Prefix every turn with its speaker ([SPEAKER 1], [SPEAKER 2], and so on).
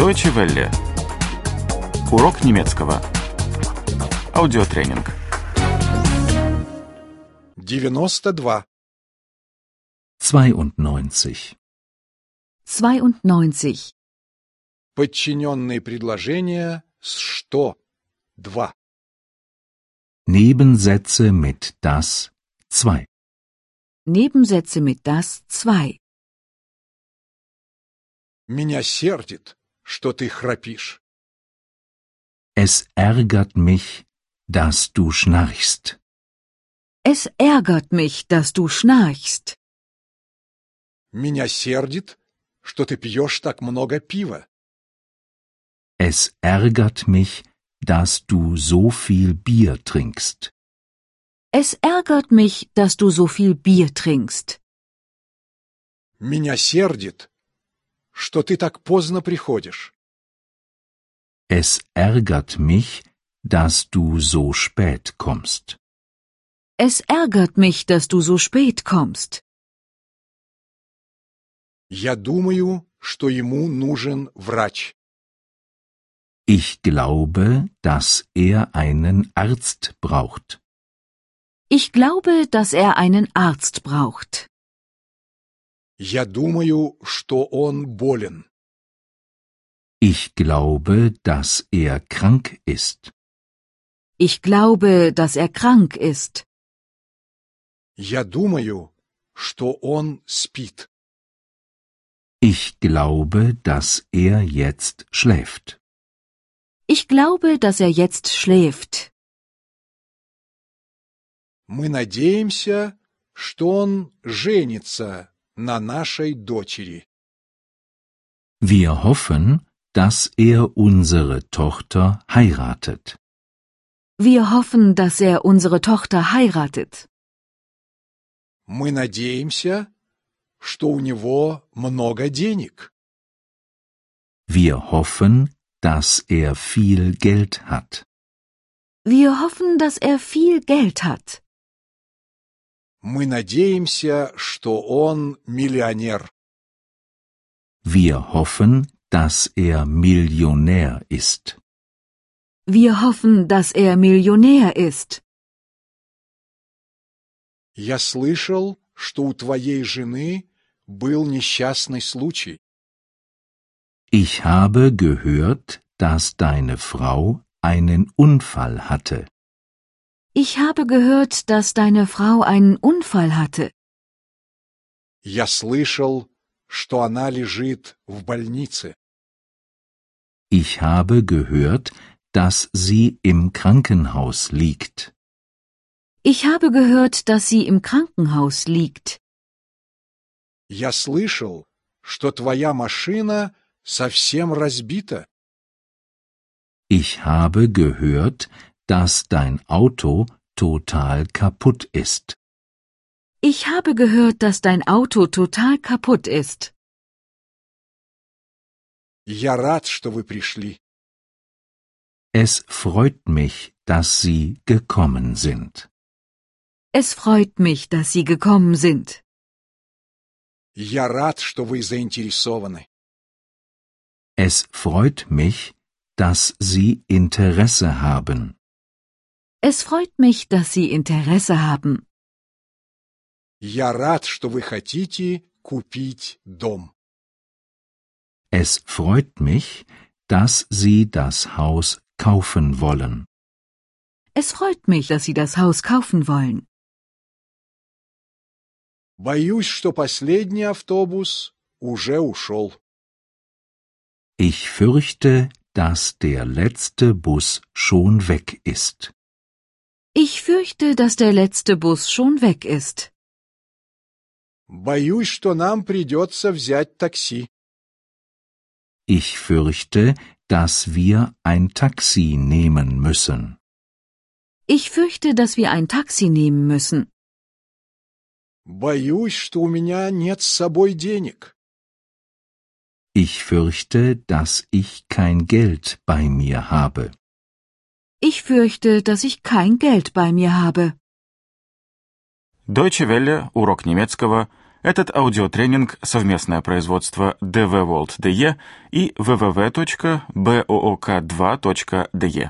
[SPEAKER 1] Deutsche Welle. Урок немецкого. Аудиотренинг.
[SPEAKER 2] 92.
[SPEAKER 3] 92.
[SPEAKER 4] 92.
[SPEAKER 2] Подчиненные предложения с «что» 2.
[SPEAKER 3] Nebensätze mit das 2.
[SPEAKER 4] Nebensätze mit das 2.
[SPEAKER 2] Меня сердит, что ты храпишь.
[SPEAKER 3] Es ärgert mich, dass du schnarchst.
[SPEAKER 4] Es ärgert mich, dass du schnarchst.
[SPEAKER 2] Меня сердит, что ты пьешь так много пива.
[SPEAKER 3] Es ärgert mich, dass du so viel Bier trinkst.
[SPEAKER 4] Es ärgert mich, dass du so viel Bier trinkst.
[SPEAKER 2] Меня сердит, что ты так поздно приходишь.
[SPEAKER 3] Es ärgert mich, dass du so spät kommst.
[SPEAKER 4] Es ärgert mich, dass du so spät kommst.
[SPEAKER 2] Я думаю, что ему нужен врач.
[SPEAKER 3] Ich glaube, dass er einen Arzt braucht.
[SPEAKER 4] Ich glaube, dass er einen Arzt braucht.
[SPEAKER 2] Я думаю, что он болен.
[SPEAKER 3] Ich glaube, dass er krank ist.
[SPEAKER 4] Ich glaube, dass er krank ist.
[SPEAKER 2] Я думаю, что он спит.
[SPEAKER 3] Ich glaube, dass er jetzt schläft.
[SPEAKER 4] Ich glaube, dass er jetzt schläft.
[SPEAKER 2] Мы надеемся, что он женится на нашей дочери.
[SPEAKER 3] Wir hoffen, dass er unsere Tochter heiratet.
[SPEAKER 4] Wir hoffen, dass er unsere Tochter heiratet.
[SPEAKER 2] Мы надеемся, что у него много денег.
[SPEAKER 3] Wir hoffen, dass er viel Geld hat.
[SPEAKER 4] Wir hoffen, dass er viel Geld hat.
[SPEAKER 2] Мы надеемся, что он миллионер.
[SPEAKER 3] Wir hoffen, dass er Millionär ist.
[SPEAKER 4] Wir hoffen, dass er Millionär ist.
[SPEAKER 2] Я слышал, что у твоей жены был несчастный случай.
[SPEAKER 3] Ich habe gehört, dass deine Frau einen Unfall hatte.
[SPEAKER 4] Ich habe gehört, dass deine Frau einen Unfall hatte.
[SPEAKER 2] Я слышал, что она лежит в больнице.
[SPEAKER 3] Ich habe gehört, dass sie im Krankenhaus liegt.
[SPEAKER 4] Ich habe gehört, dass sie im Krankenhaus liegt.
[SPEAKER 2] Я слышал, что твоя машина совсем разбита.
[SPEAKER 3] Ich habe gehört, dass dein Auto total kaputt ist.
[SPEAKER 4] Ich habe gehört, dass dein Auto total kaputt ist.
[SPEAKER 2] Я рад, что вы пришли.
[SPEAKER 3] Es freut mich, dass Sie gekommen sind.
[SPEAKER 4] Es freut mich, dass Sie gekommen sind.
[SPEAKER 2] Я рад, что вы заинтересованы.
[SPEAKER 3] Es freut mich, dass Sie Interesse haben.
[SPEAKER 4] Es freut mich, dass Sie Interesse haben.
[SPEAKER 2] Я рад, что вы хотите купить дом.
[SPEAKER 3] Es freut mich, dass Sie das Haus kaufen wollen.
[SPEAKER 4] Es freut mich, dass Sie das Haus kaufen wollen.
[SPEAKER 2] Боюсь, что последний автобус уже ушел.
[SPEAKER 3] Ich fürchte, dass der letzte Bus schon weg ist.
[SPEAKER 4] Ich fürchte, dass der letzte Bus schon weg ist.
[SPEAKER 2] Боюсь, что нам придется взять такси.
[SPEAKER 3] Ich fürchte, dass wir ein Taxi nehmen müssen.
[SPEAKER 4] Ich fürchte, dass wir ein Taxi nehmen müssen.
[SPEAKER 2] Боюсь, что у меня нет с собой денег.
[SPEAKER 3] Ich fürchte, dass ich kein Geld bei mir habe.
[SPEAKER 4] Ich fürchte, dass ich kein Geld bei mir habe.
[SPEAKER 1] Deutsche Welle, урок немецкого. Этот аудиотренинг — совместное производство dvworld.de и www.book2.de.